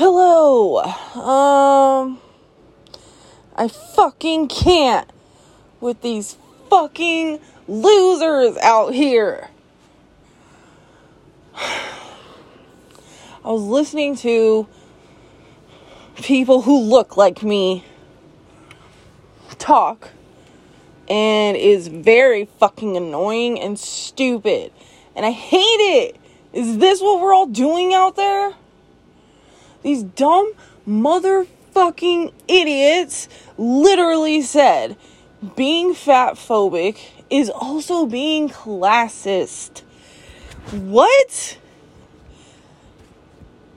Hello. Um I fucking can't with these fucking losers out here. I was listening to people who look like me talk and is very fucking annoying and stupid. And I hate it. Is this what we're all doing out there? These dumb motherfucking idiots literally said being fat phobic is also being classist. What?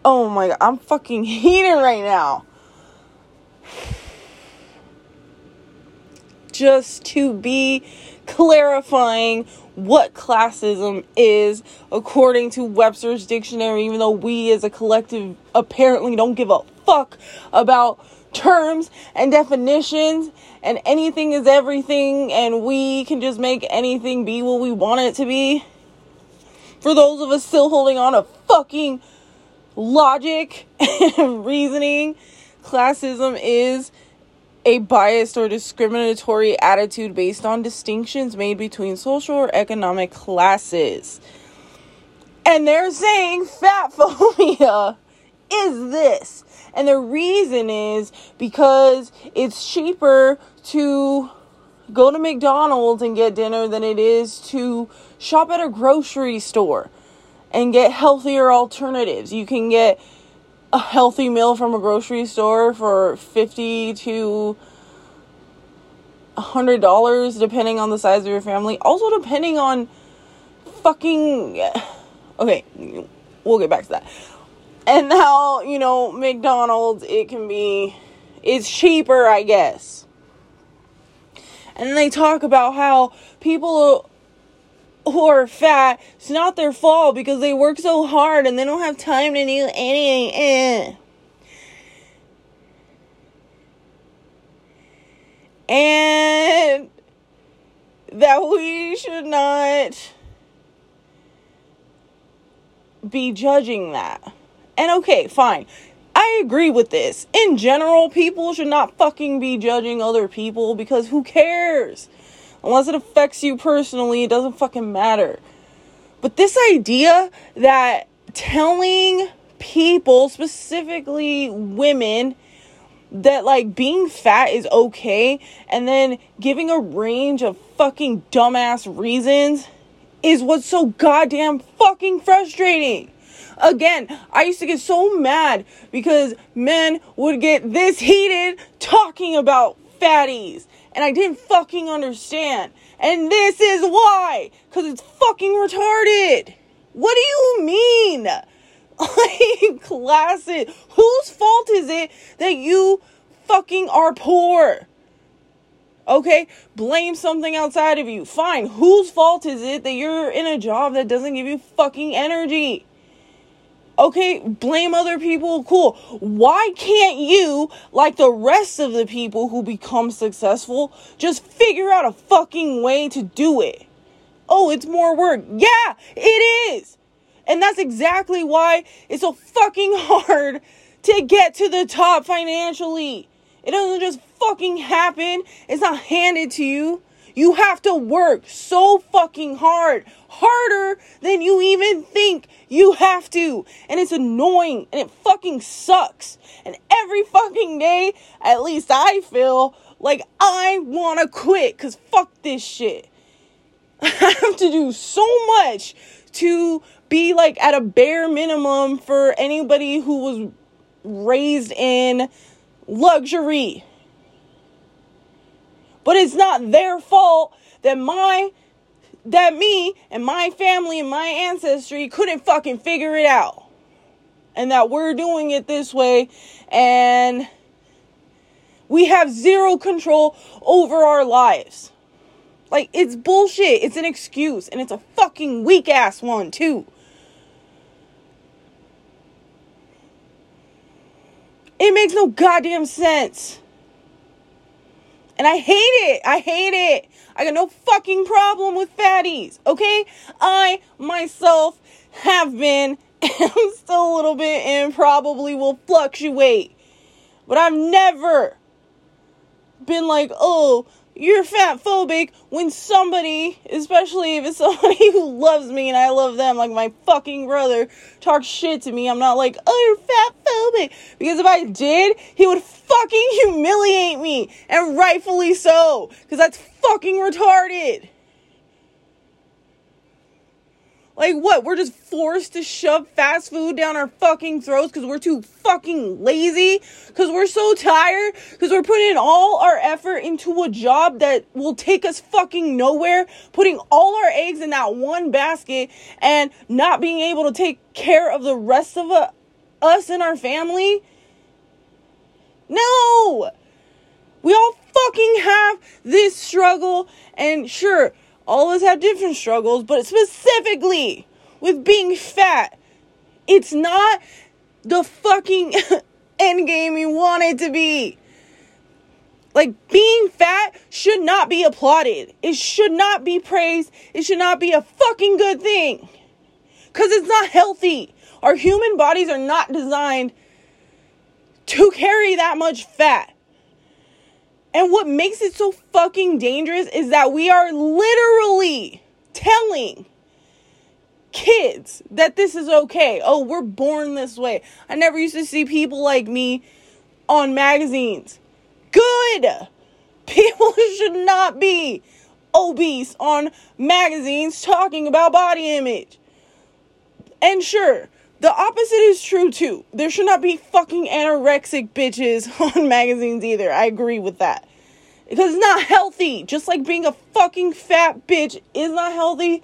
Oh my god, I'm fucking heated right now. Just to be clarifying what classism is according to Webster's dictionary, even though we as a collective apparently don't give a fuck about terms and definitions and anything is everything and we can just make anything be what we want it to be. For those of us still holding on to fucking logic and reasoning, classism is a biased or discriminatory attitude based on distinctions made between social or economic classes. And they're saying fat phobia is this. And the reason is because it's cheaper to go to McDonald's and get dinner than it is to shop at a grocery store and get healthier alternatives. You can get a healthy meal from a grocery store for 50 to $100 depending on the size of your family. Also depending on fucking okay, we'll get back to that. And now, you know, McDonald's it can be it's cheaper, I guess. And they talk about how people are fat, it's not their fault because they work so hard and they don't have time to do anything. And that we should not be judging that. And okay, fine. I agree with this. In general, people should not fucking be judging other people because who cares? Unless it affects you personally, it doesn't fucking matter. But this idea that telling people, specifically women, that like being fat is okay and then giving a range of fucking dumbass reasons is what's so goddamn fucking frustrating. Again, I used to get so mad because men would get this heated talking about fatties. And I didn't fucking understand. And this is why. Because it's fucking retarded. What do you mean? Like, classic. Whose fault is it that you fucking are poor? Okay, blame something outside of you. Fine. Whose fault is it that you're in a job that doesn't give you fucking energy? Okay, blame other people. Cool. Why can't you, like the rest of the people who become successful, just figure out a fucking way to do it? Oh, it's more work. Yeah, it is. And that's exactly why it's so fucking hard to get to the top financially. It doesn't just fucking happen. It's not handed to you. You have to work so fucking hard, harder than you even think you have to. And it's annoying and it fucking sucks. And every fucking day, at least I feel like I want to quit cuz fuck this shit. I have to do so much to be like at a bare minimum for anybody who was raised in luxury but it's not their fault that my that me and my family and my ancestry couldn't fucking figure it out. And that we're doing it this way and we have zero control over our lives. Like it's bullshit. It's an excuse and it's a fucking weak ass one too. It makes no goddamn sense. And I hate it. I hate it. I got no fucking problem with fatties, okay? I myself have been still a little bit and probably will fluctuate. But I've never been like, oh, you're fat phobic when somebody, especially if it's somebody who loves me and I love them, like my fucking brother, talks shit to me. I'm not like, oh, you're fat phobic. Because if I did, he would fucking humiliate me. And rightfully so. Because that's fucking retarded. Like what? We're just forced to shove fast food down our fucking throats because we're too fucking lazy, because we're so tired, because we're putting all our effort into a job that will take us fucking nowhere, putting all our eggs in that one basket and not being able to take care of the rest of uh, us and our family. No! We all fucking have this struggle, and sure, all of us have different struggles, but specifically with being fat, it's not the fucking end game you want it to be. Like, being fat should not be applauded. It should not be praised. It should not be a fucking good thing. Because it's not healthy. Our human bodies are not designed to carry that much fat. And what makes it so fucking dangerous is that we are literally telling kids that this is okay. Oh, we're born this way. I never used to see people like me on magazines. Good. People should not be obese on magazines talking about body image. And sure, the opposite is true too. There should not be fucking anorexic bitches on magazines either. I agree with that. Because it's not healthy. Just like being a fucking fat bitch is not healthy.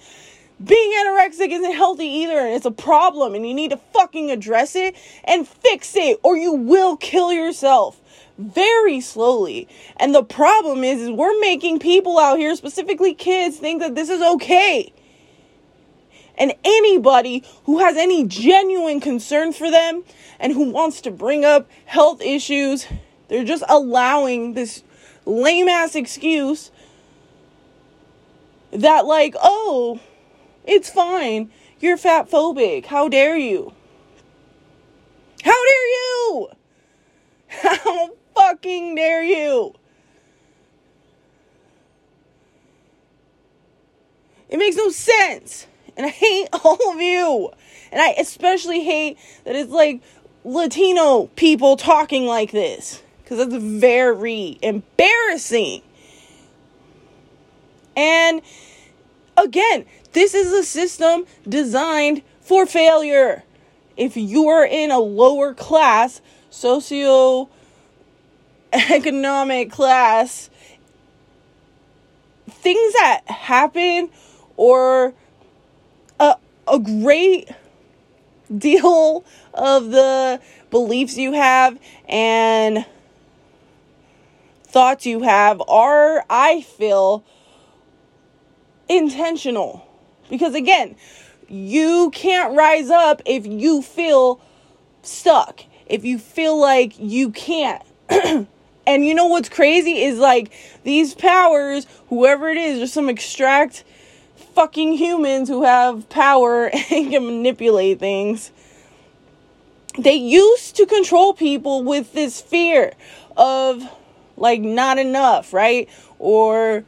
Being anorexic isn't healthy either, and it's a problem, and you need to fucking address it and fix it, or you will kill yourself very slowly. And the problem is, is we're making people out here, specifically kids, think that this is okay. And anybody who has any genuine concern for them and who wants to bring up health issues, they're just allowing this lame ass excuse that, like, oh, it's fine. You're fat phobic. How dare you? How dare you? How fucking dare you? It makes no sense. And I hate all of you. And I especially hate that it's like Latino people talking like this. Because that's very embarrassing. And again, this is a system designed for failure. If you are in a lower class, socio economic class, things that happen or a great deal of the beliefs you have and thoughts you have are, I feel, intentional. Because again, you can't rise up if you feel stuck, if you feel like you can't. and you know what's crazy is like these powers, whoever it is, there's some extract fucking humans who have power and can manipulate things. They used to control people with this fear of like not enough, right? Or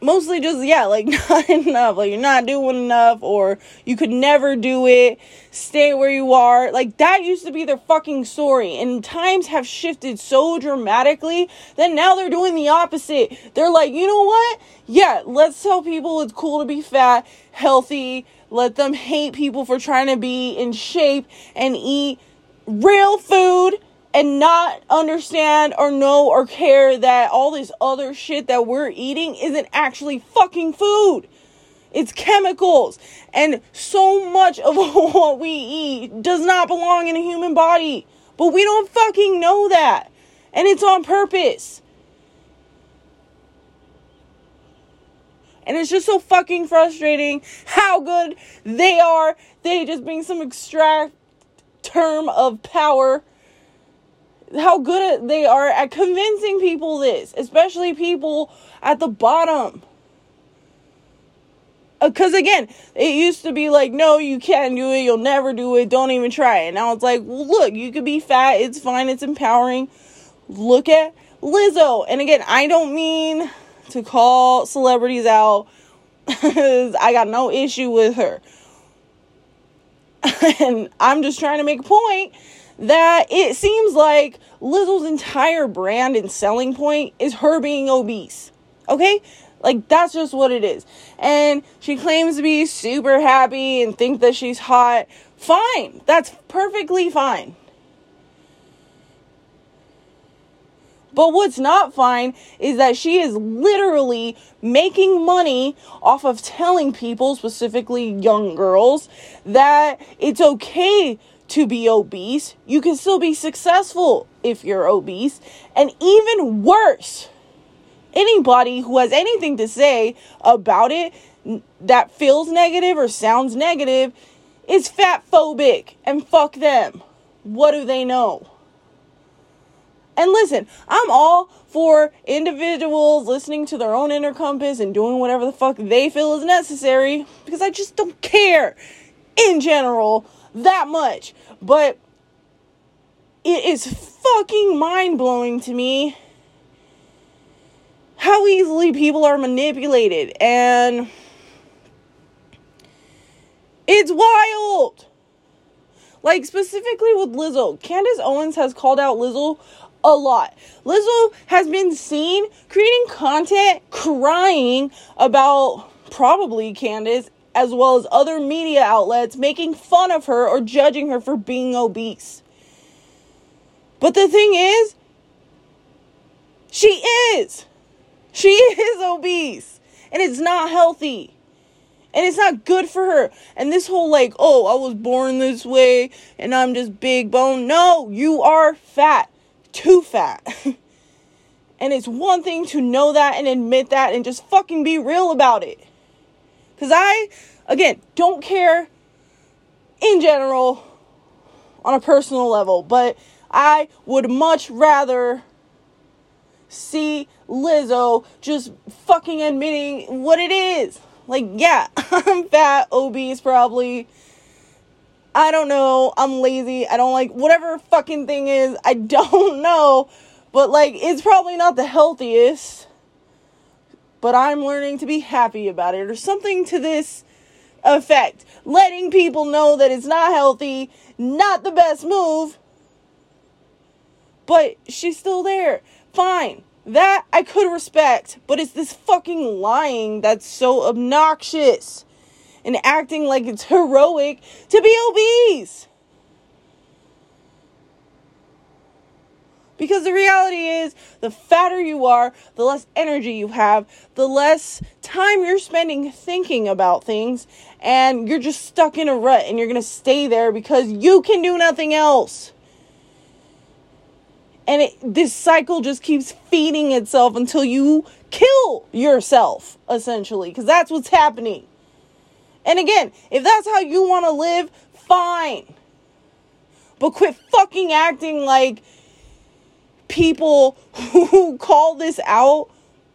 mostly just yeah like not enough. Like you're not doing enough or you could never do it. Stay where you are. Like that used to be their fucking story. And times have shifted so dramatically that now they're doing the opposite. They're like you know what? Yeah let's tell people it's cool to be fat healthy. Let them hate people for trying to be in shape and eat real food and not understand or know or care that all this other shit that we're eating isn't actually fucking food. It's chemicals. And so much of what we eat does not belong in a human body. But we don't fucking know that. And it's on purpose. And it's just so fucking frustrating how good they are. They just being some extract term of power how good they are at convincing people this, especially people at the bottom. Because uh, again, it used to be like, no, you can't do it. You'll never do it. Don't even try it. Now it's like, well, look, you could be fat. It's fine. It's empowering. Look at Lizzo. And again, I don't mean to call celebrities out. I got no issue with her. and I'm just trying to make a point that it seems like Lizzo's entire brand and selling point is her being obese. Okay? Like that's just what it is. And she claims to be super happy and think that she's hot. Fine. That's perfectly fine. But what's not fine is that she is literally making money off of telling people, specifically young girls, that it's okay to be obese. You can still be successful if you're obese. And even worse, anybody who has anything to say about it that feels negative or sounds negative is fat phobic and fuck them. What do they know? And listen, I'm all for individuals listening to their own inner compass and doing whatever the fuck they feel is necessary because I just don't care in general that much. But it is fucking mind blowing to me how easily people are manipulated and it's wild. Like specifically with Lizzo, Candace Owens has called out Lizzo a lot. Lizzo has been seen creating content crying about probably Candace as well as other media outlets making fun of her or judging her for being obese. But the thing is, she is. She is obese. And it's not healthy. And it's not good for her. And this whole like, oh, I was born this way and I'm just big bone. No, you are fat. Too fat. and it's one thing to know that and admit that and just fucking be real about it. Because I, again, don't care in general on a personal level, but I would much rather see Lizzo just fucking admitting what it is. Like, yeah, I'm fat, obese, probably. I don't know. I'm lazy. I don't like whatever fucking thing is. I don't know. But, like, it's probably not the healthiest. But I'm learning to be happy about it or something to this effect. Letting people know that it's not healthy, not the best move. But she's still there. Fine. That I could respect, but it's this fucking lying that's so obnoxious and acting like it's heroic to be obese. Because the reality is, the fatter you are, the less energy you have, the less time you're spending thinking about things, and you're just stuck in a rut and you're gonna stay there because you can do nothing else. And it, this cycle just keeps feeding itself until you kill yourself essentially because that's what's happening. And again if that's how you want to live fine. But quit fucking acting like people who call this out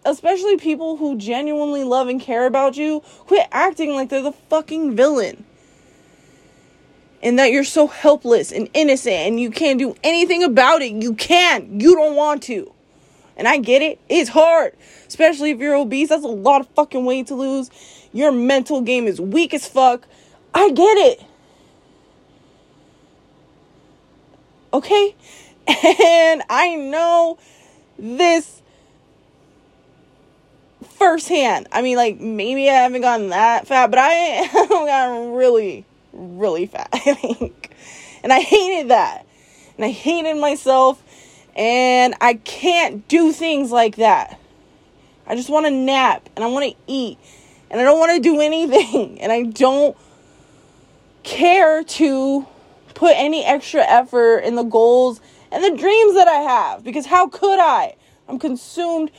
especially people who genuinely love and care about you quit acting like they're the fucking villain and that you're so helpless and innocent and you can't do anything about it. You can't. You don't want to. And I get it. It's hard. Especially if you're obese. That's a lot of fucking weight to lose. Your mental game is weak as fuck. I get it. Okay? And I know this firsthand. I mean, like, maybe I haven't gotten that fat, but I have gotten really really fat, I think. And I hated that. And I hated myself. And I can't do things like that. I just want to nap and I want to eat. And I don't want to do anything. And I don't care to put any extra effort in the goals and the dreams that I have. Because how could I? I'm consumed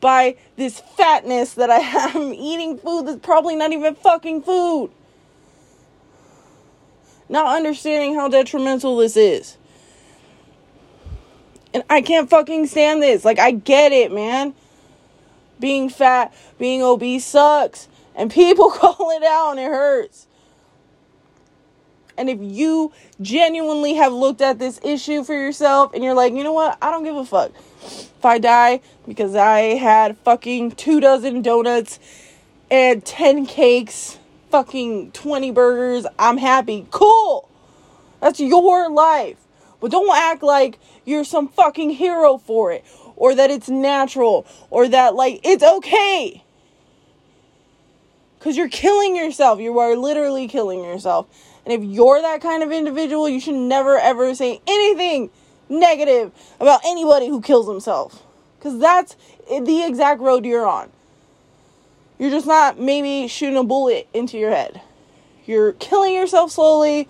by this fatness that I am eating food that's probably not even fucking food not understanding how detrimental this is. And I can't fucking stand this. Like, I get it, man. Being fat, being obese sucks. And people call it out and it hurts. And if you genuinely have looked at this issue for yourself and you're like, you know what, I don't give a fuck. If I die because I had fucking two dozen donuts and 10 cakes, fucking 20 burgers, I'm happy. Cool. That's your life. But don't act like you're some fucking hero for it or that it's natural or that like it's okay. Cuz you're killing yourself. You are literally killing yourself. And if you're that kind of individual, you should never ever say anything negative about anybody who kills himself. Cuz that's the exact road you're on. You're just not maybe shooting a bullet into your head. You're killing yourself slowly,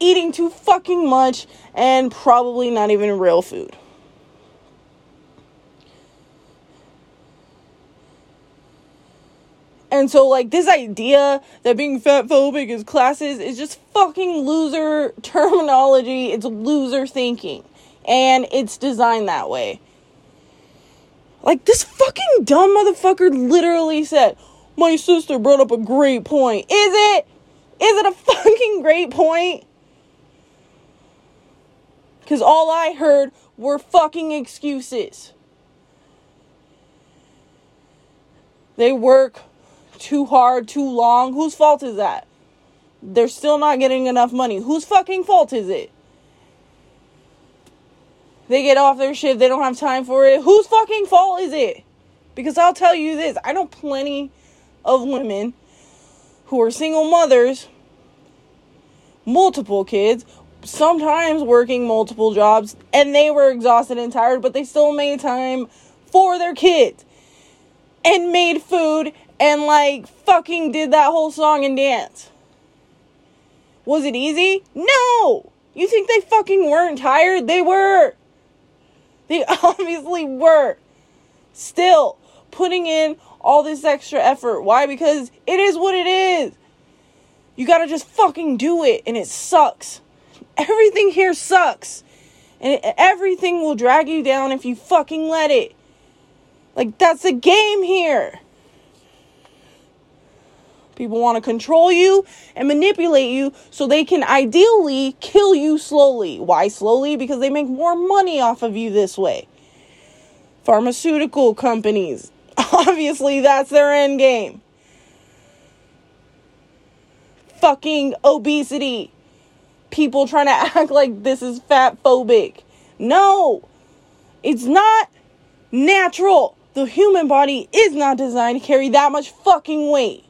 eating too fucking much, and probably not even real food. And so, like, this idea that being fat phobic is classes is just fucking loser terminology. It's loser thinking. And it's designed that way. Like, this fucking dumb motherfucker literally said, My sister brought up a great point. Is it? Is it a fucking great point? Because all I heard were fucking excuses. They work too hard, too long. Whose fault is that? They're still not getting enough money. Whose fucking fault is it? They get off their shift, they don't have time for it. Whose fucking fault is it? Because I'll tell you this I know plenty of women who are single mothers, multiple kids, sometimes working multiple jobs, and they were exhausted and tired, but they still made time for their kids and made food and like fucking did that whole song and dance. Was it easy? No! You think they fucking weren't tired? They were. They obviously were. Still putting in all this extra effort. Why? Because it is what it is. You gotta just fucking do it, and it sucks. Everything here sucks. And everything will drag you down if you fucking let it. Like, that's the game here. People want to control you and manipulate you so they can ideally kill you slowly. Why slowly? Because they make more money off of you this way. Pharmaceutical companies, obviously, that's their end game. Fucking obesity. People trying to act like this is fat phobic. No, it's not natural. The human body is not designed to carry that much fucking weight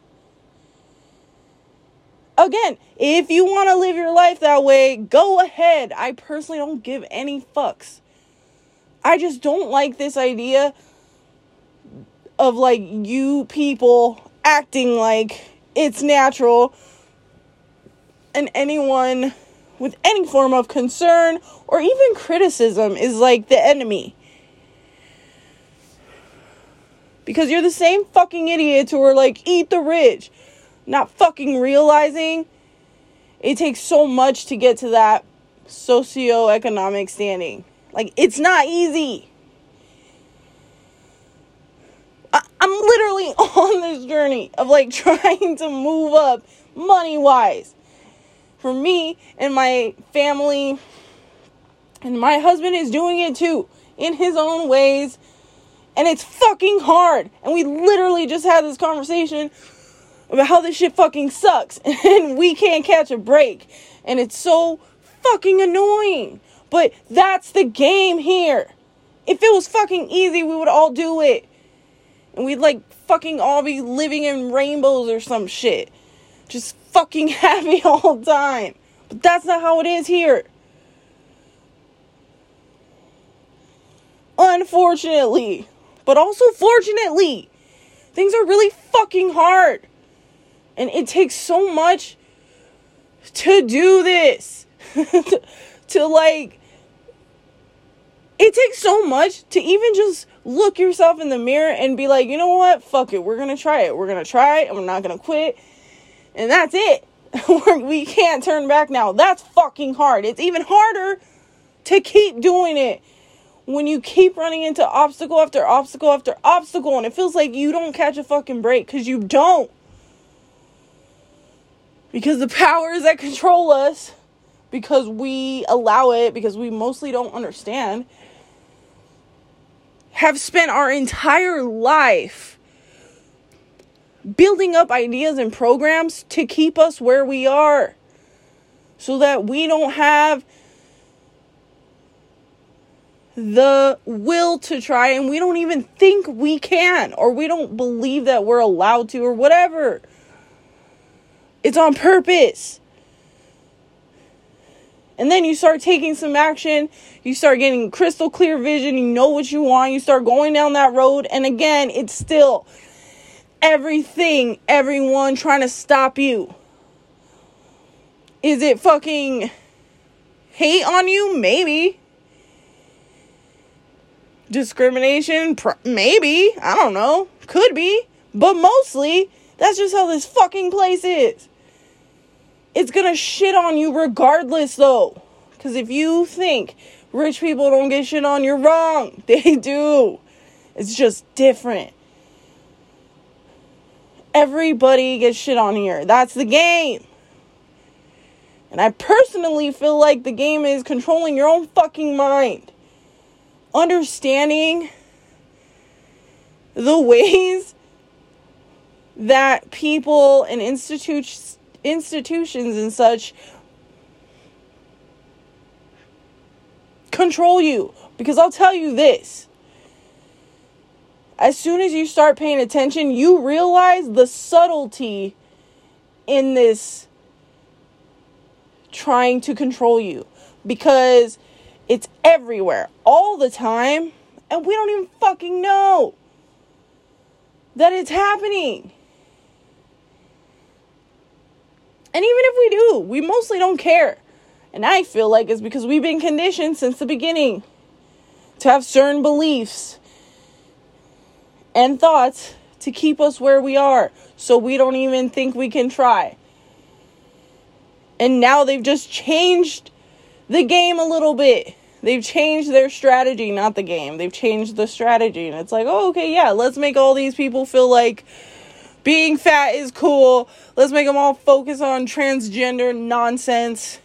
again, if you want to live your life that way, go ahead. I personally don't give any fucks. I just don't like this idea of like you people acting like it's natural and anyone with any form of concern or even criticism is like the enemy. Because you're the same fucking idiots who are like, eat the rich not fucking realizing it takes so much to get to that socioeconomic standing. Like, it's not easy. I- I'm literally on this journey of like trying to move up money wise. For me and my family, and my husband is doing it too in his own ways. And it's fucking hard. And we literally just had this conversation about how this shit fucking sucks and we can't catch a break. And it's so fucking annoying. But that's the game here. If it was fucking easy, we would all do it. And we'd like fucking all be living in rainbows or some shit. Just fucking happy all the time. But that's not how it is here. Unfortunately. But also fortunately. Things are really fucking hard. And it takes so much to do this. to, to like it takes so much to even just look yourself in the mirror and be like, you know what? Fuck it. We're going to try it. We're going to try it and we're not going to quit. And that's it. we can't turn back now. That's fucking hard. It's even harder to keep doing it when you keep running into obstacle after obstacle after obstacle and it feels like you don't catch a fucking break because you don't. Because the powers that control us, because we allow it, because we mostly don't understand, have spent our entire life building up ideas and programs to keep us where we are. So that we don't have the will to try and we don't even think we can. Or we don't believe that we're allowed to or whatever. It's on purpose. And then you start taking some action, you start getting crystal clear vision, you know what you want, you start going down that road, and again, it's still everything, everyone trying to stop you. Is it fucking hate on you? Maybe. Discrimination? Maybe. I don't know. Could be. But mostly, that's just how this fucking place is. It's gonna shit on you regardless, though. Because if you think rich people don't get shit on, you're wrong. They do. It's just different. Everybody gets shit on here. That's the game. And I personally feel like the game is controlling your own fucking mind. Understanding the ways that people and institutions institutions and such control you. Because I'll tell you this. As soon as you start paying attention you realize the subtlety in this trying to control you. Because it's everywhere all the time and we don't even fucking know that it's happening. And even if we do, we mostly don't care. And I feel like it's because we've been conditioned since the beginning to have certain beliefs and thoughts to keep us where we are so we don't even think we can try. And now they've just changed the game a little bit. They've changed their strategy, not the game. They've changed the strategy. And it's like, oh, okay, yeah, let's make all these people feel like being fat is cool. Let's make them all focus on transgender nonsense.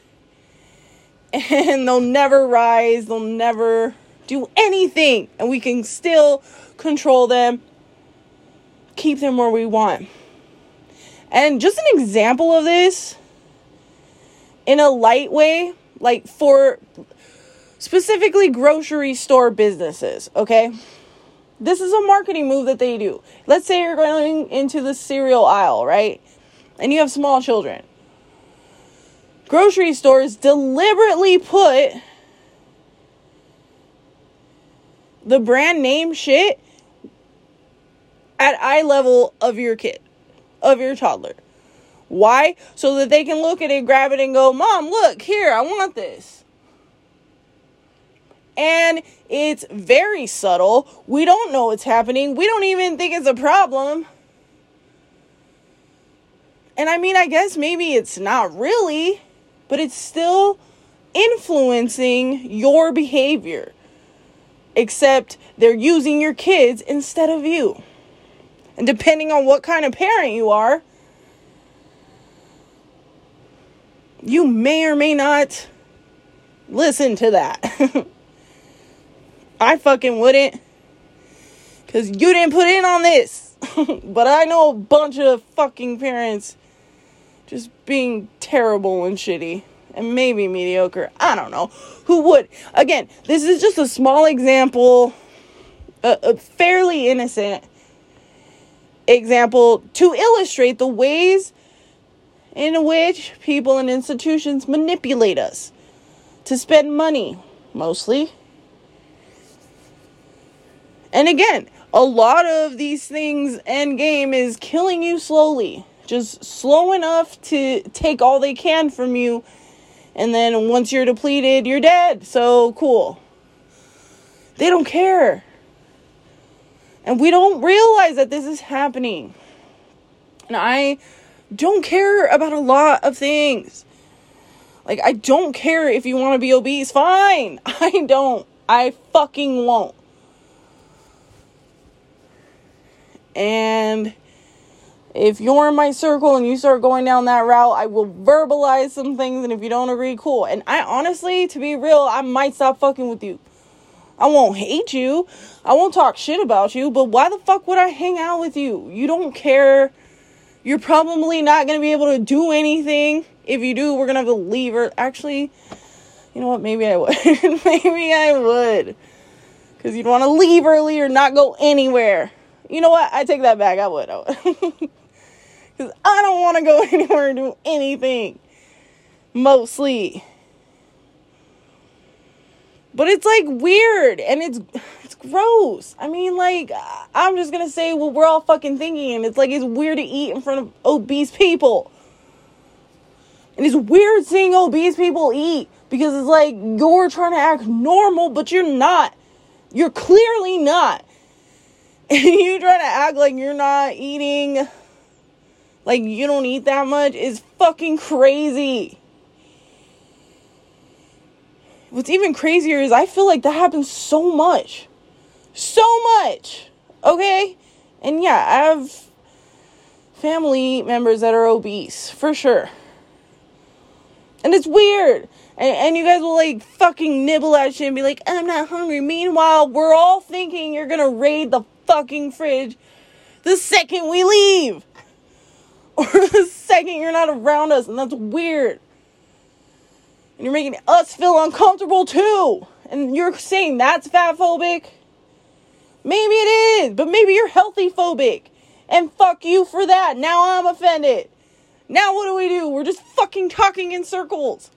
And they'll never rise. They'll never do anything. And we can still control them, keep them where we want. And just an example of this in a light way, like for specifically grocery store businesses, okay? This is a marketing move that they do. Let's say you're going into the cereal aisle, right? And you have small children. Grocery stores deliberately put the brand name shit at eye level of your kid, of your toddler. Why? So that they can look at it, grab it, and go, Mom, look, here, I want this. And it's very subtle. We don't know what's happening. We don't even think it's a problem. And I mean, I guess maybe it's not really, but it's still influencing your behavior. Except they're using your kids instead of you. And depending on what kind of parent you are, you may or may not listen to that. I fucking wouldn't. Because you didn't put in on this. but I know a bunch of fucking parents just being terrible and shitty. And maybe mediocre. I don't know. Who would? Again, this is just a small example, a, a fairly innocent example to illustrate the ways in which people and institutions manipulate us to spend money, mostly. And again, a lot of these things end game is killing you slowly. Just slow enough to take all they can from you. And then once you're depleted, you're dead. So cool. They don't care. And we don't realize that this is happening. And I don't care about a lot of things. Like, I don't care if you want to be obese. Fine. I don't. I fucking won't. And If you're in my circle and you start going down that route, I will verbalize some things. And if you don't agree, cool. And I honestly, to be real, I might stop fucking with you. I won't hate you. I won't talk shit about you. But why the fuck would I hang out with you? You don't care. You're probably not going to be able to do anything. If you do, we're going to have to leave. Or actually, you know what? Maybe I would. Maybe I would. Because you'd want to leave early or not go anywhere. You know what? I take that back. I would. I. Because I don't want to go anywhere and do anything. Mostly. But it's like weird and it's it's gross. I mean, like I'm just gonna say what we're all fucking thinking, and it's like it's weird to eat in front of obese people. And it's weird seeing obese people eat because it's like you're trying to act normal, but you're not. You're clearly not. You try to act like you're not eating, like you don't eat that much, is fucking crazy. What's even crazier is I feel like that happens so much. So much. Okay? And yeah, I have family members that are obese, for sure. And it's weird. And, and you guys will like fucking nibble at shit and be like, I'm not hungry. Meanwhile, we're all thinking you're gonna raid the fucking fridge the second we leave. Or the second you're not around us, and that's weird. And you're making us feel uncomfortable too. And you're saying that's fat phobic? Maybe it is, but maybe you're healthy phobic. And fuck you for that. Now I'm offended. Now what do we do? We're just fucking talking in circles.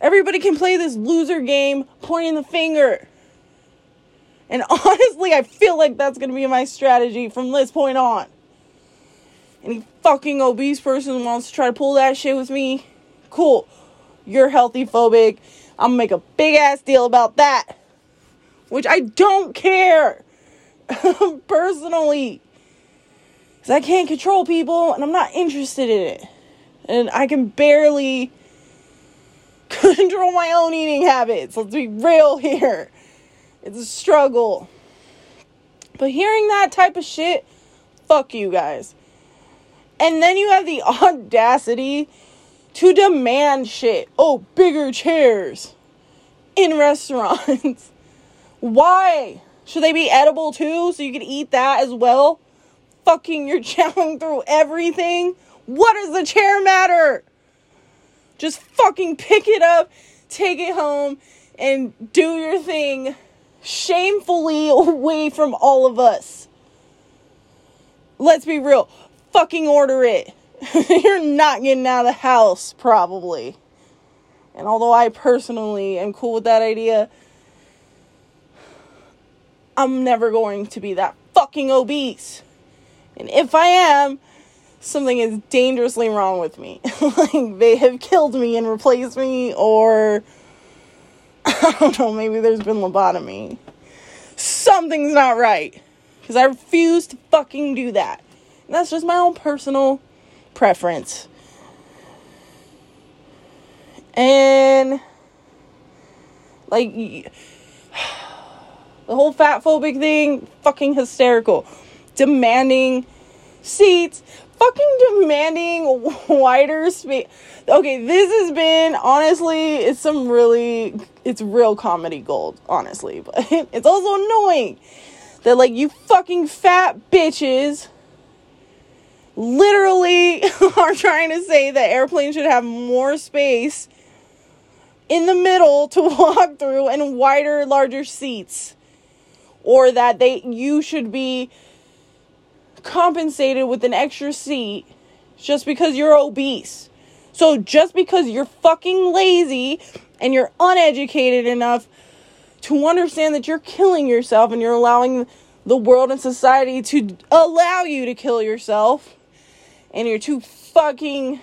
Everybody can play this loser game pointing the finger. And honestly, I feel like that's going to be my strategy from this point on. Any fucking obese person wants to try to pull that shit with me, cool. You're healthy phobic. I'm gonna make a big ass deal about that. Which I don't care. Personally. Because I can't control people and I'm not interested in it. And I can barely control my own eating habits. Let's be real here. It's a struggle. But hearing that type of shit, fuck you guys. And then you have the audacity to demand shit. Oh, bigger chairs in restaurants. Why? Should they be edible too so you can eat that as well? Fucking, you're chowing through everything. What does the chair matter? Just fucking pick it up, take it home, and do your thing shamefully away from all of us. Let's be real. Fucking order it. You're not getting out of the house, probably. And although I personally am cool with that idea, I'm never going to be that fucking obese. And if I am, something is dangerously wrong with me. like they have killed me and replaced me, or I don't know, maybe there's been lobotomy. Something's not right. Because I refuse to fucking do that. And that's just my own personal preference. And like the whole fat phobic thing, fucking hysterical. Demanding seats, fucking demanding wider space. Okay, this has been honestly, it's some really, it's real comedy gold, honestly, but it's also annoying that like you fucking fat bitches literally are trying to say that airplanes should have more space in the middle to walk through and wider larger seats or that they you should be compensated with an extra seat just because you're obese. So just because you're fucking lazy and you're uneducated enough to understand that you're killing yourself and you're allowing the world and society to allow you to kill yourself and you're too fucking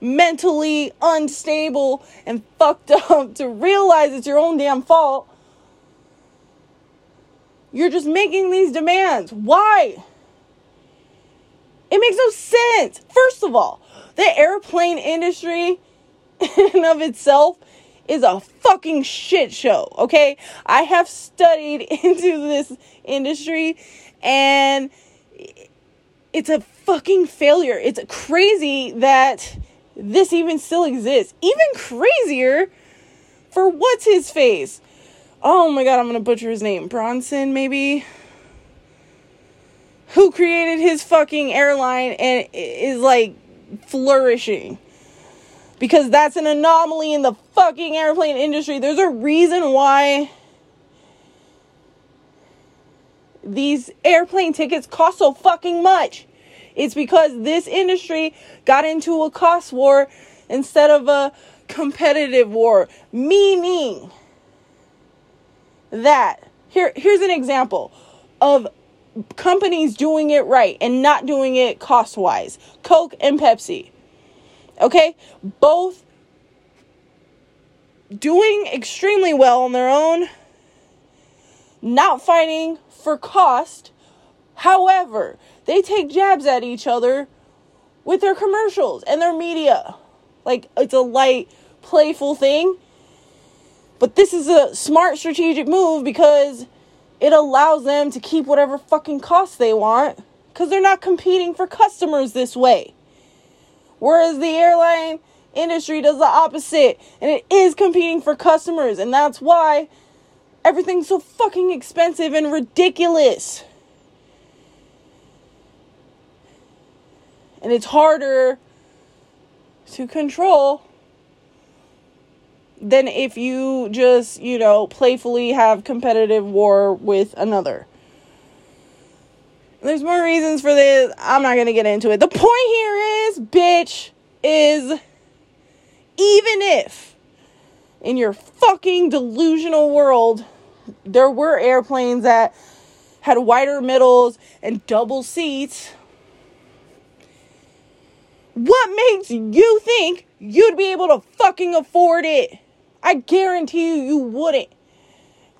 mentally unstable and fucked up to realize it's your own damn fault you're just making these demands. Why? It makes no sense. First of all, the airplane industry in of itself is a fucking shit show, okay? I have studied into this industry and it's a fucking failure. It's crazy that this even still exists. Even crazier for what's his face. Oh my god, I'm gonna butcher his name. Bronson, maybe? Who created his fucking airline and is like flourishing. Because that's an anomaly in the fucking airplane industry. There's a reason why these airplane tickets cost so fucking much. It's because this industry got into a cost war instead of a competitive war, meaning that here here's an example of companies doing it right and not doing it cost wise. Coke and Pepsi. Okay? Both doing extremely well on their own, not fighting for cost. However, they take jabs at each other with their commercials and their media. Like it's a light, playful thing. But this is a smart strategic move because it allows them to keep whatever fucking costs they want because they're not competing for customers this way. Whereas the airline industry does the opposite and it is competing for customers, and that's why Everything's so fucking expensive and ridiculous. And it's harder to control than if you just, you know, playfully have competitive war with another. There's more reasons for this. I'm not going to get into it. The point here is, bitch, is even if in your fucking delusional world there were airplanes that had wider middles and double seats. What makes you think you'd be able to fucking afford it? I guarantee you, you wouldn't.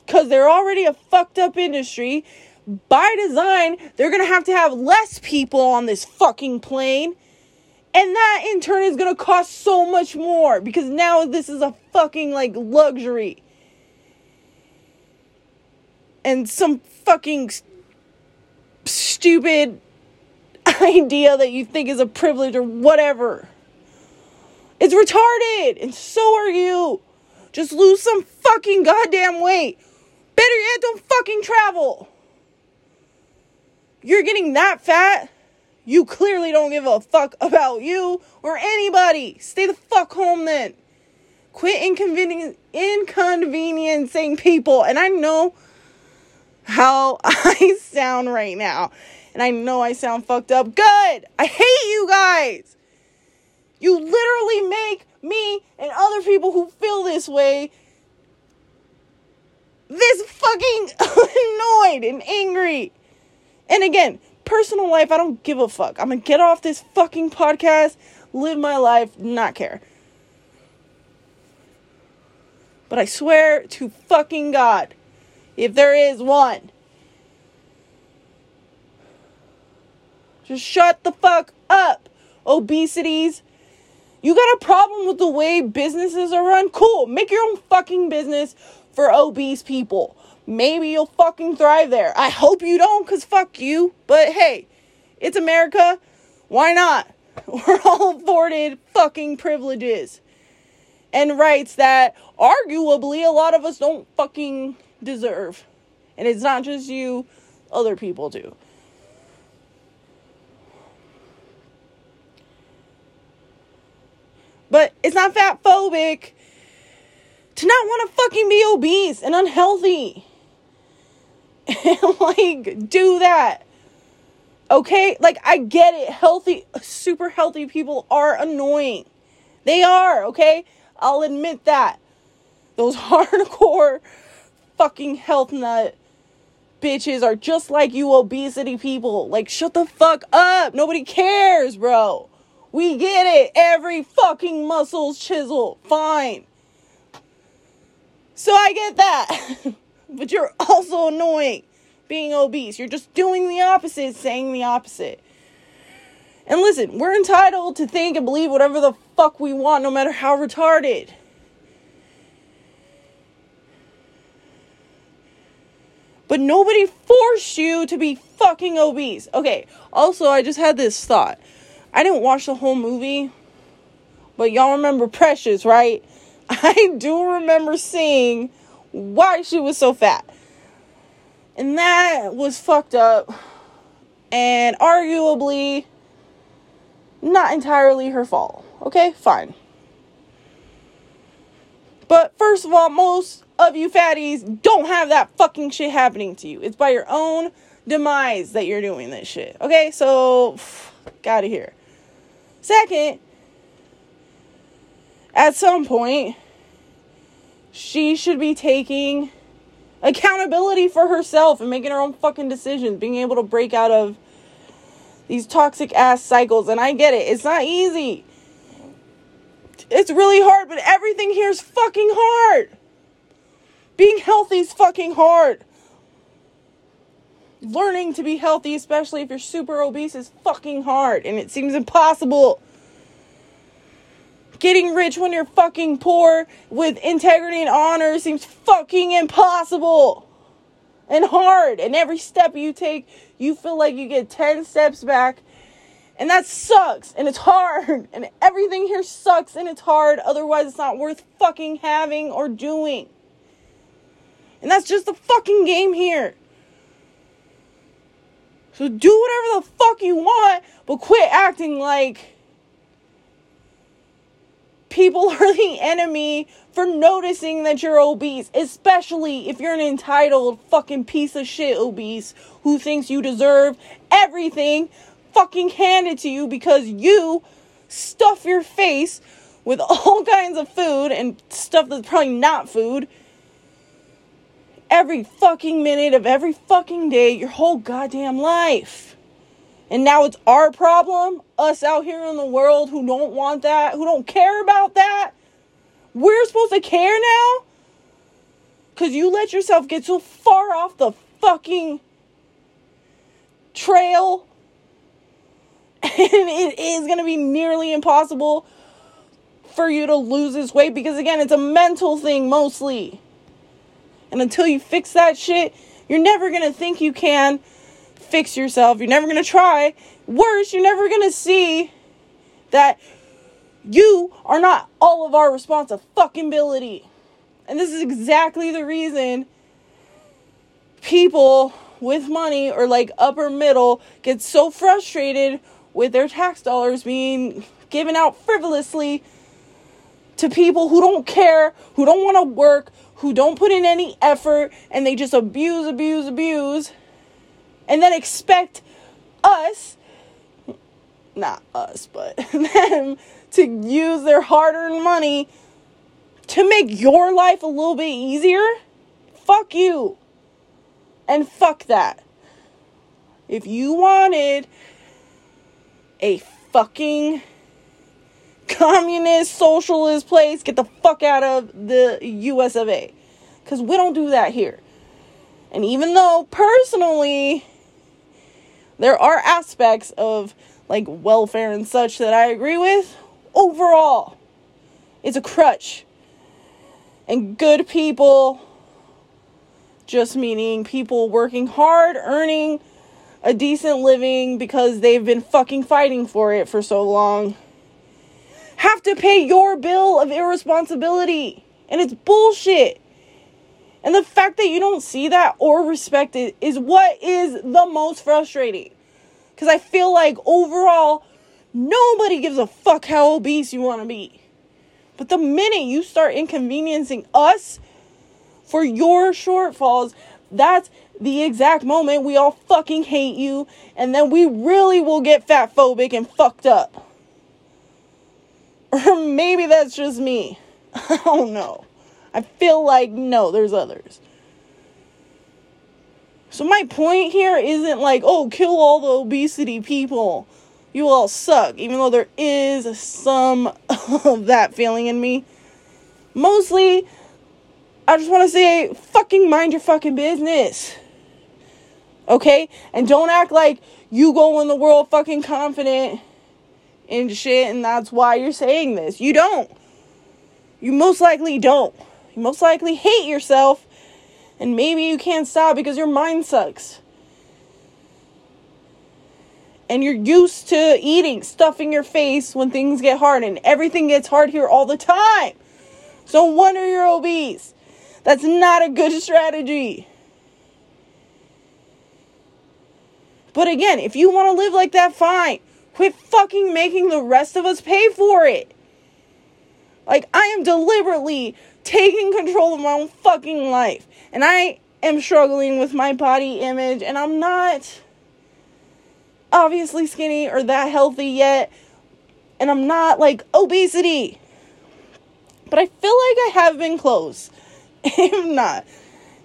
Because they're already a fucked up industry. By design, they're gonna have to have less people on this fucking plane. And that in turn is gonna cost so much more because now this is a fucking like luxury and some fucking stupid idea that you think is a privilege or whatever. It's retarded, and so are you. Just lose some fucking goddamn weight. Better yet, don't fucking travel. You're getting that fat. You clearly don't give a fuck about you or anybody. Stay the fuck home then. Quit inconveniencing people. And I know how I sound right now. And I know I sound fucked up. Good. I hate you guys. You literally make me and other people who feel this way this fucking annoyed and angry. And again, personal life, I don't give a fuck. I'm gonna get off this fucking podcast, live my life, not care. But I swear to fucking God, if there is one. Just shut the fuck up. Obesities. You got a problem with the way businesses are run? Cool. Make your own fucking business for obese people. Maybe you'll fucking thrive there. I hope you don't, because fuck you. But hey, it's America. Why not? We're all afforded fucking privileges and rights that arguably a lot of us don't fucking deserve. And it's not just you, other people do. But it's not fat phobic to not want to fucking be obese and unhealthy. And like, do that. Okay? Like, I get it. Healthy, super healthy people are annoying. They are, okay? I'll admit that. Those hardcore fucking health nut bitches are just like you obesity people. Like, shut the fuck up. Nobody cares, bro. We get it. Every fucking muscle's chisel. Fine. So I get that. but you're also annoying being obese. You're just doing the opposite, saying the opposite. And listen, we're entitled to think and believe whatever the fuck we want, no matter how retarded. But nobody forced you to be fucking obese. Okay, also, I just had this thought. I didn't watch the whole movie, but y'all remember Precious, right? I do remember seeing why she was so fat. And that was fucked up. And arguably not entirely her fault. Okay, fine. But first of all, most of you fatties don't have that fucking shit happening to you. It's by your own demise that you're doing this shit. Okay, so out of here. Second, at some point, she should be taking accountability for herself and making her own fucking decisions, being able to break out of these toxic ass cycles. And I get it, it's not easy. It's really hard, but everything here is fucking hard. Being healthy is fucking hard. Learning to be healthy, especially if you're super obese, is fucking hard and it seems impossible. Getting rich when you're fucking poor with integrity and honor seems fucking impossible and hard. And every step you take, you feel like you get 10 steps back. And that sucks and it's hard. And everything here sucks and it's hard. Otherwise, it's not worth fucking having or doing. And that's just the fucking game here. So do whatever the fuck you want, but quit acting like people are the enemy for noticing that you're obese, especially if you're an entitled fucking piece of shit obese who thinks you deserve everything fucking handed to you because you stuff your face with all kinds of food and stuff that's probably not food every fucking minute of every fucking day your whole goddamn life. And now it's our problem, us out here in the world who don't want that, who don't care about that. We're supposed to care now? Because you let yourself get so far off the fucking trail. And it is going to be nearly impossible for you to lose this weight because, again, it's a mental thing mostly. And until you fix that shit, you're never going to think you can fix yourself. You're never going to try. Worse, you're never going to see that you are not all of our responsibility. And this is exactly the reason people with money or like upper middle get so frustrated with their tax dollars being given out frivolously to people who don't care, who don't want to work, who don't put in any effort, and they just abuse, abuse, abuse and then expect us, not us, but them, to use their hard earned money to make your life a little bit easier? Fuck you. And fuck that. If you wanted a fucking communist socialist place, get the fuck out of the US of A. Because we don't do that here. And even though personally, there are aspects of like welfare and such that I agree with. Overall, it's a crutch. And good people, just meaning people working hard, earning a decent living because they've been fucking fighting for it for so long, have to pay your bill of irresponsibility. And it's bullshit. And the fact that you don't see that or respect it is what is the most frustrating. Because I feel like overall, nobody gives a fuck how obese you want to be. But the minute you start inconveniencing us for your shortfalls, that's the exact moment we all fucking hate you, and then we really will get fat phobic and fucked up. Maybe that's just me. I don't know. I feel like no, there's others. So my point here isn't like, oh, kill all the obesity people. You all suck, even though there is some of that feeling in me. Mostly, I just want to say, fucking mind your fucking business. Okay? And don't act like you go in the world fucking confident and shit, and that's why you're saying this. You don't. You most likely don't. You most likely hate yourself And maybe you can't stop because your mind sucks. And you're used to eating, stuffing your face when things get hard, and everything gets hard here all the time. So wonder you're obese. That's not a good strategy. But again, if you want to live like that, fine. Quit fucking making the rest of us pay for it. Like, I am deliberately taking control of my own fucking life. And I am struggling with my body image, and I'm not obviously skinny or that healthy yet. And I'm not like obesity. But I feel like I have been close. I'm not.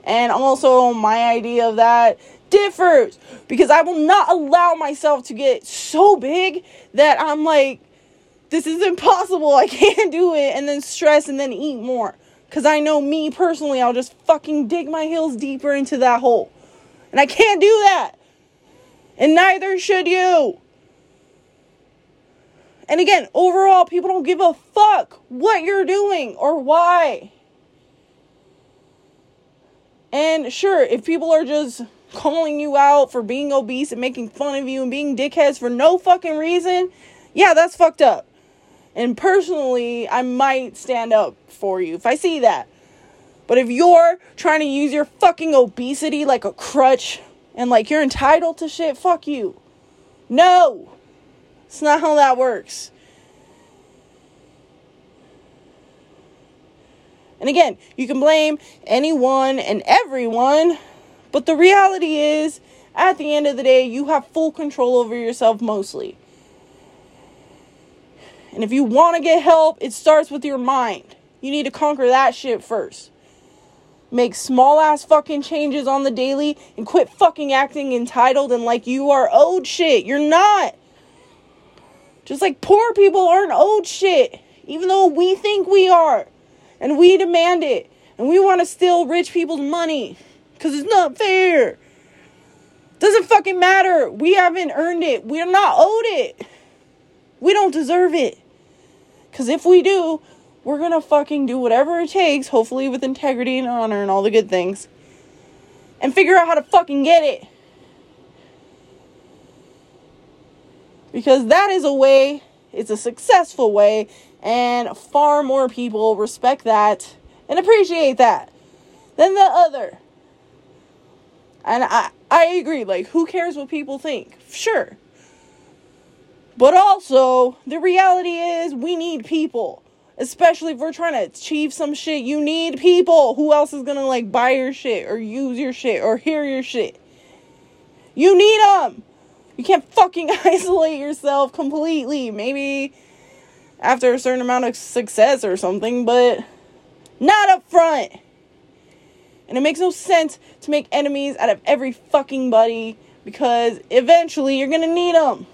And also, my idea of that differs because I will not allow myself to get so big that I'm like, this is impossible. I can't do it. And then stress and then eat more. Because I know me personally, I'll just fucking dig my heels deeper into that hole. And I can't do that. And neither should you. And again, overall, people don't give a fuck what you're doing or why. And sure, if people are just calling you out for being obese and making fun of you and being dickheads for no fucking reason, yeah, that's fucked up. And personally, I might stand up for you if I see that. But if you're trying to use your fucking obesity like a crutch and like you're entitled to shit, fuck you. No. It's not how that works. And again, you can blame anyone and everyone, but the reality is, at the end of the day, you have full control over yourself mostly. And if you want to get help, it starts with your mind. You need to conquer that shit first. Make small ass fucking changes on the daily and quit fucking acting entitled and like you are owed shit. You're not. Just like poor people aren't owed shit, even though we think we are and we demand it and we want to steal rich people's money because it's not fair. Doesn't fucking matter. We haven't earned it. We're not owed it. We don't deserve it. Because if we do, we're going to fucking do whatever it takes, hopefully with integrity and honor and all the good things, and figure out how to fucking get it. Because that is a way, it's a successful way, and far more people respect that and appreciate that than the other. And I, I agree, like, who cares what people think? Sure. But also, the reality is, we need people. Especially if we're trying to achieve some shit, you need people. Who else is gonna, like, buy your shit or use your shit or hear your shit? You need them. You can't fucking isolate yourself completely. Maybe after a certain amount of success or something, but not up front. And it makes no sense to make enemies out of every fucking buddy because eventually you're gonna need them.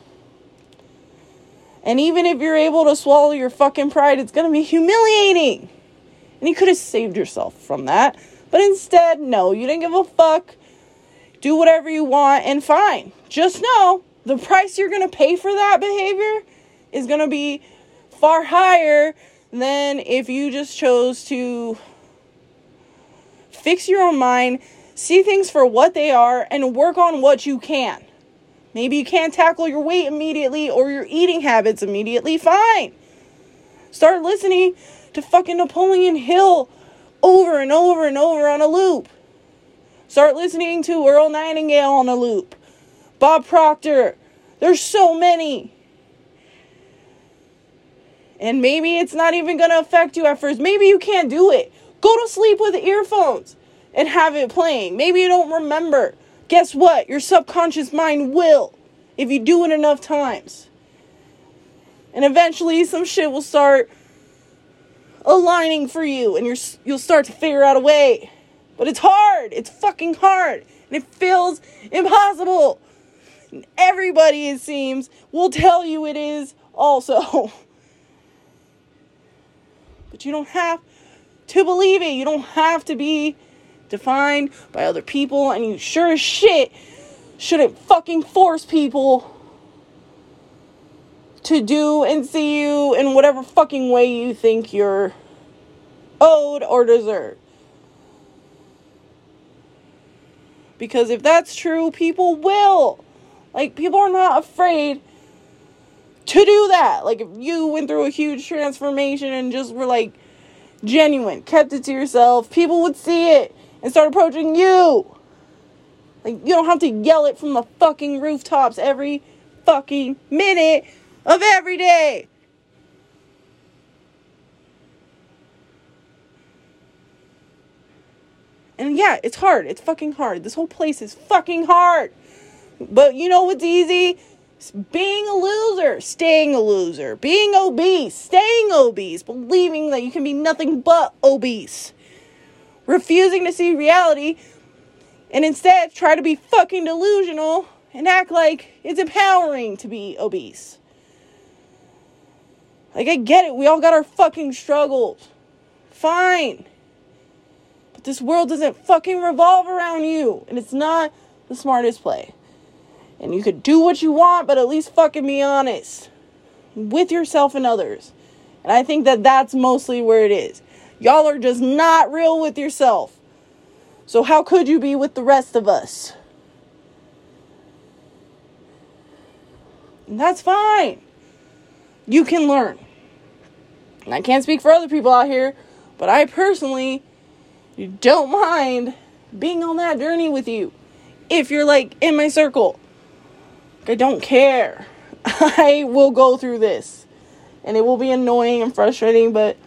And even if you're able to swallow your fucking pride, it's gonna be humiliating. And you could have saved yourself from that. But instead, no, you didn't give a fuck. Do whatever you want and fine. Just know the price you're gonna pay for that behavior is gonna be far higher than if you just chose to fix your own mind, see things for what they are, and work on what you can. Maybe you can't tackle your weight immediately or your eating habits immediately. Fine. Start listening to fucking Napoleon Hill over and over and over on a loop. Start listening to Earl Nightingale on a loop. Bob Proctor. There's so many. And maybe it's not even going to affect you at first. Maybe you can't do it. Go to sleep with earphones and have it playing. Maybe you don't remember. Guess what? Your subconscious mind will if you do it enough times. And eventually some shit will start aligning for you and you're you'll start to figure out a way. But it's hard. It's fucking hard. And it feels impossible. And everybody it seems will tell you it is also. But you don't have to believe it. You don't have to be defined by other people, and you sure as shit shouldn't fucking force people to do and see you in whatever fucking way you think you're owed or deserve. Because if that's true, people will. Like, people are not afraid to do that. Like, if you went through a huge transformation and just were like genuine, kept it to yourself, people would see it and start approaching you. Like, you don't have to yell it from the fucking rooftops every fucking minute of every day. And yeah, it's hard. It's fucking hard. This whole place is fucking hard. But you know what's easy? being a loser, staying a loser, being obese, staying obese, believing that you can be nothing but obese, refusing to see reality, and instead try to be fucking delusional and act like it's empowering to be obese. Like, I get it. We all got our fucking struggles. Fine. But this world doesn't fucking revolve around you. And it's not the smartest play. And you could do what you want, but at least fucking be honest with yourself and others. And I think that that's mostly where it is. Y'all are just not real with yourself. So, how could you be with the rest of us? And that's fine. You can learn. And I can't speak for other people out here, but I personally don't mind being on that journey with you. If you're like in my circle, I don't care. I will go through this. And it will be annoying and frustrating, but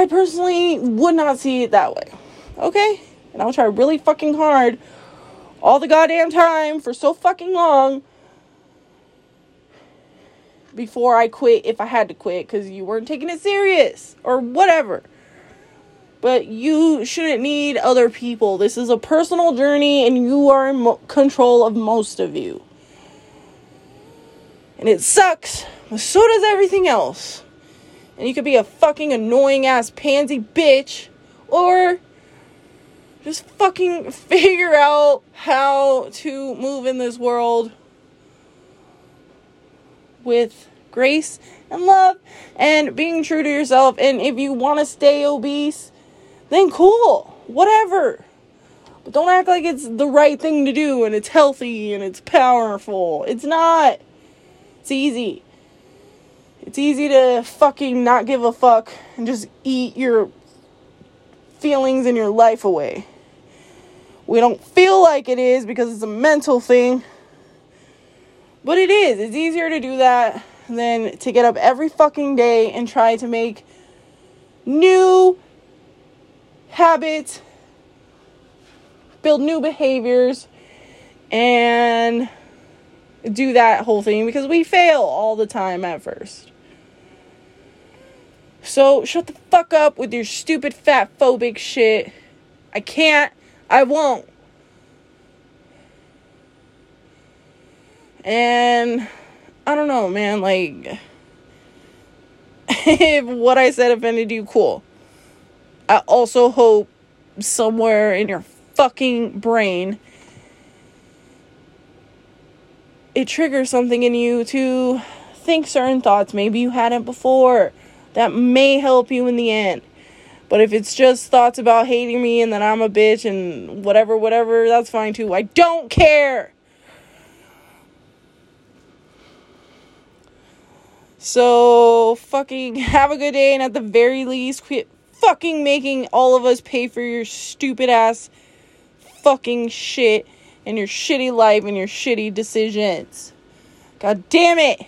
I personally would not see it that way. Okay? And I'll try really fucking hard all the goddamn time for so fucking long before I quit if I had to quit because you weren't taking it serious or whatever. But you shouldn't need other people. This is a personal journey and you are in mo- control of most of you. And it sucks, but so does everything else. And you could be a fucking annoying ass pansy bitch or just fucking figure out how to move in this world with grace and love and being true to yourself. And if you want to stay obese, then cool, whatever. But don't act like it's the right thing to do and it's healthy and it's powerful. It's not. It's easy. It's easy to fucking not give a fuck and just eat your feelings and your life away. We don't feel like it is because it's a mental thing. But it is. It's easier to do that than to get up every fucking day and try to make new habits, build new behaviors, and do that whole thing because we fail all the time at first. So shut the fuck up with your stupid fat phobic shit. I can't. I won't. And I don't know, man, like if what I said offended you, cool. I also hope somewhere in your fucking brain it triggers something in you to think certain thoughts maybe you hadn't before that may help you in the end. But if it's just thoughts about hating me and that I'm a bitch and whatever, whatever, that's fine too. I don't care. So, fucking have a good day and at the very least, quit fucking making all of us pay for your stupid ass fucking shit and your shitty life and your shitty decisions. God damn it.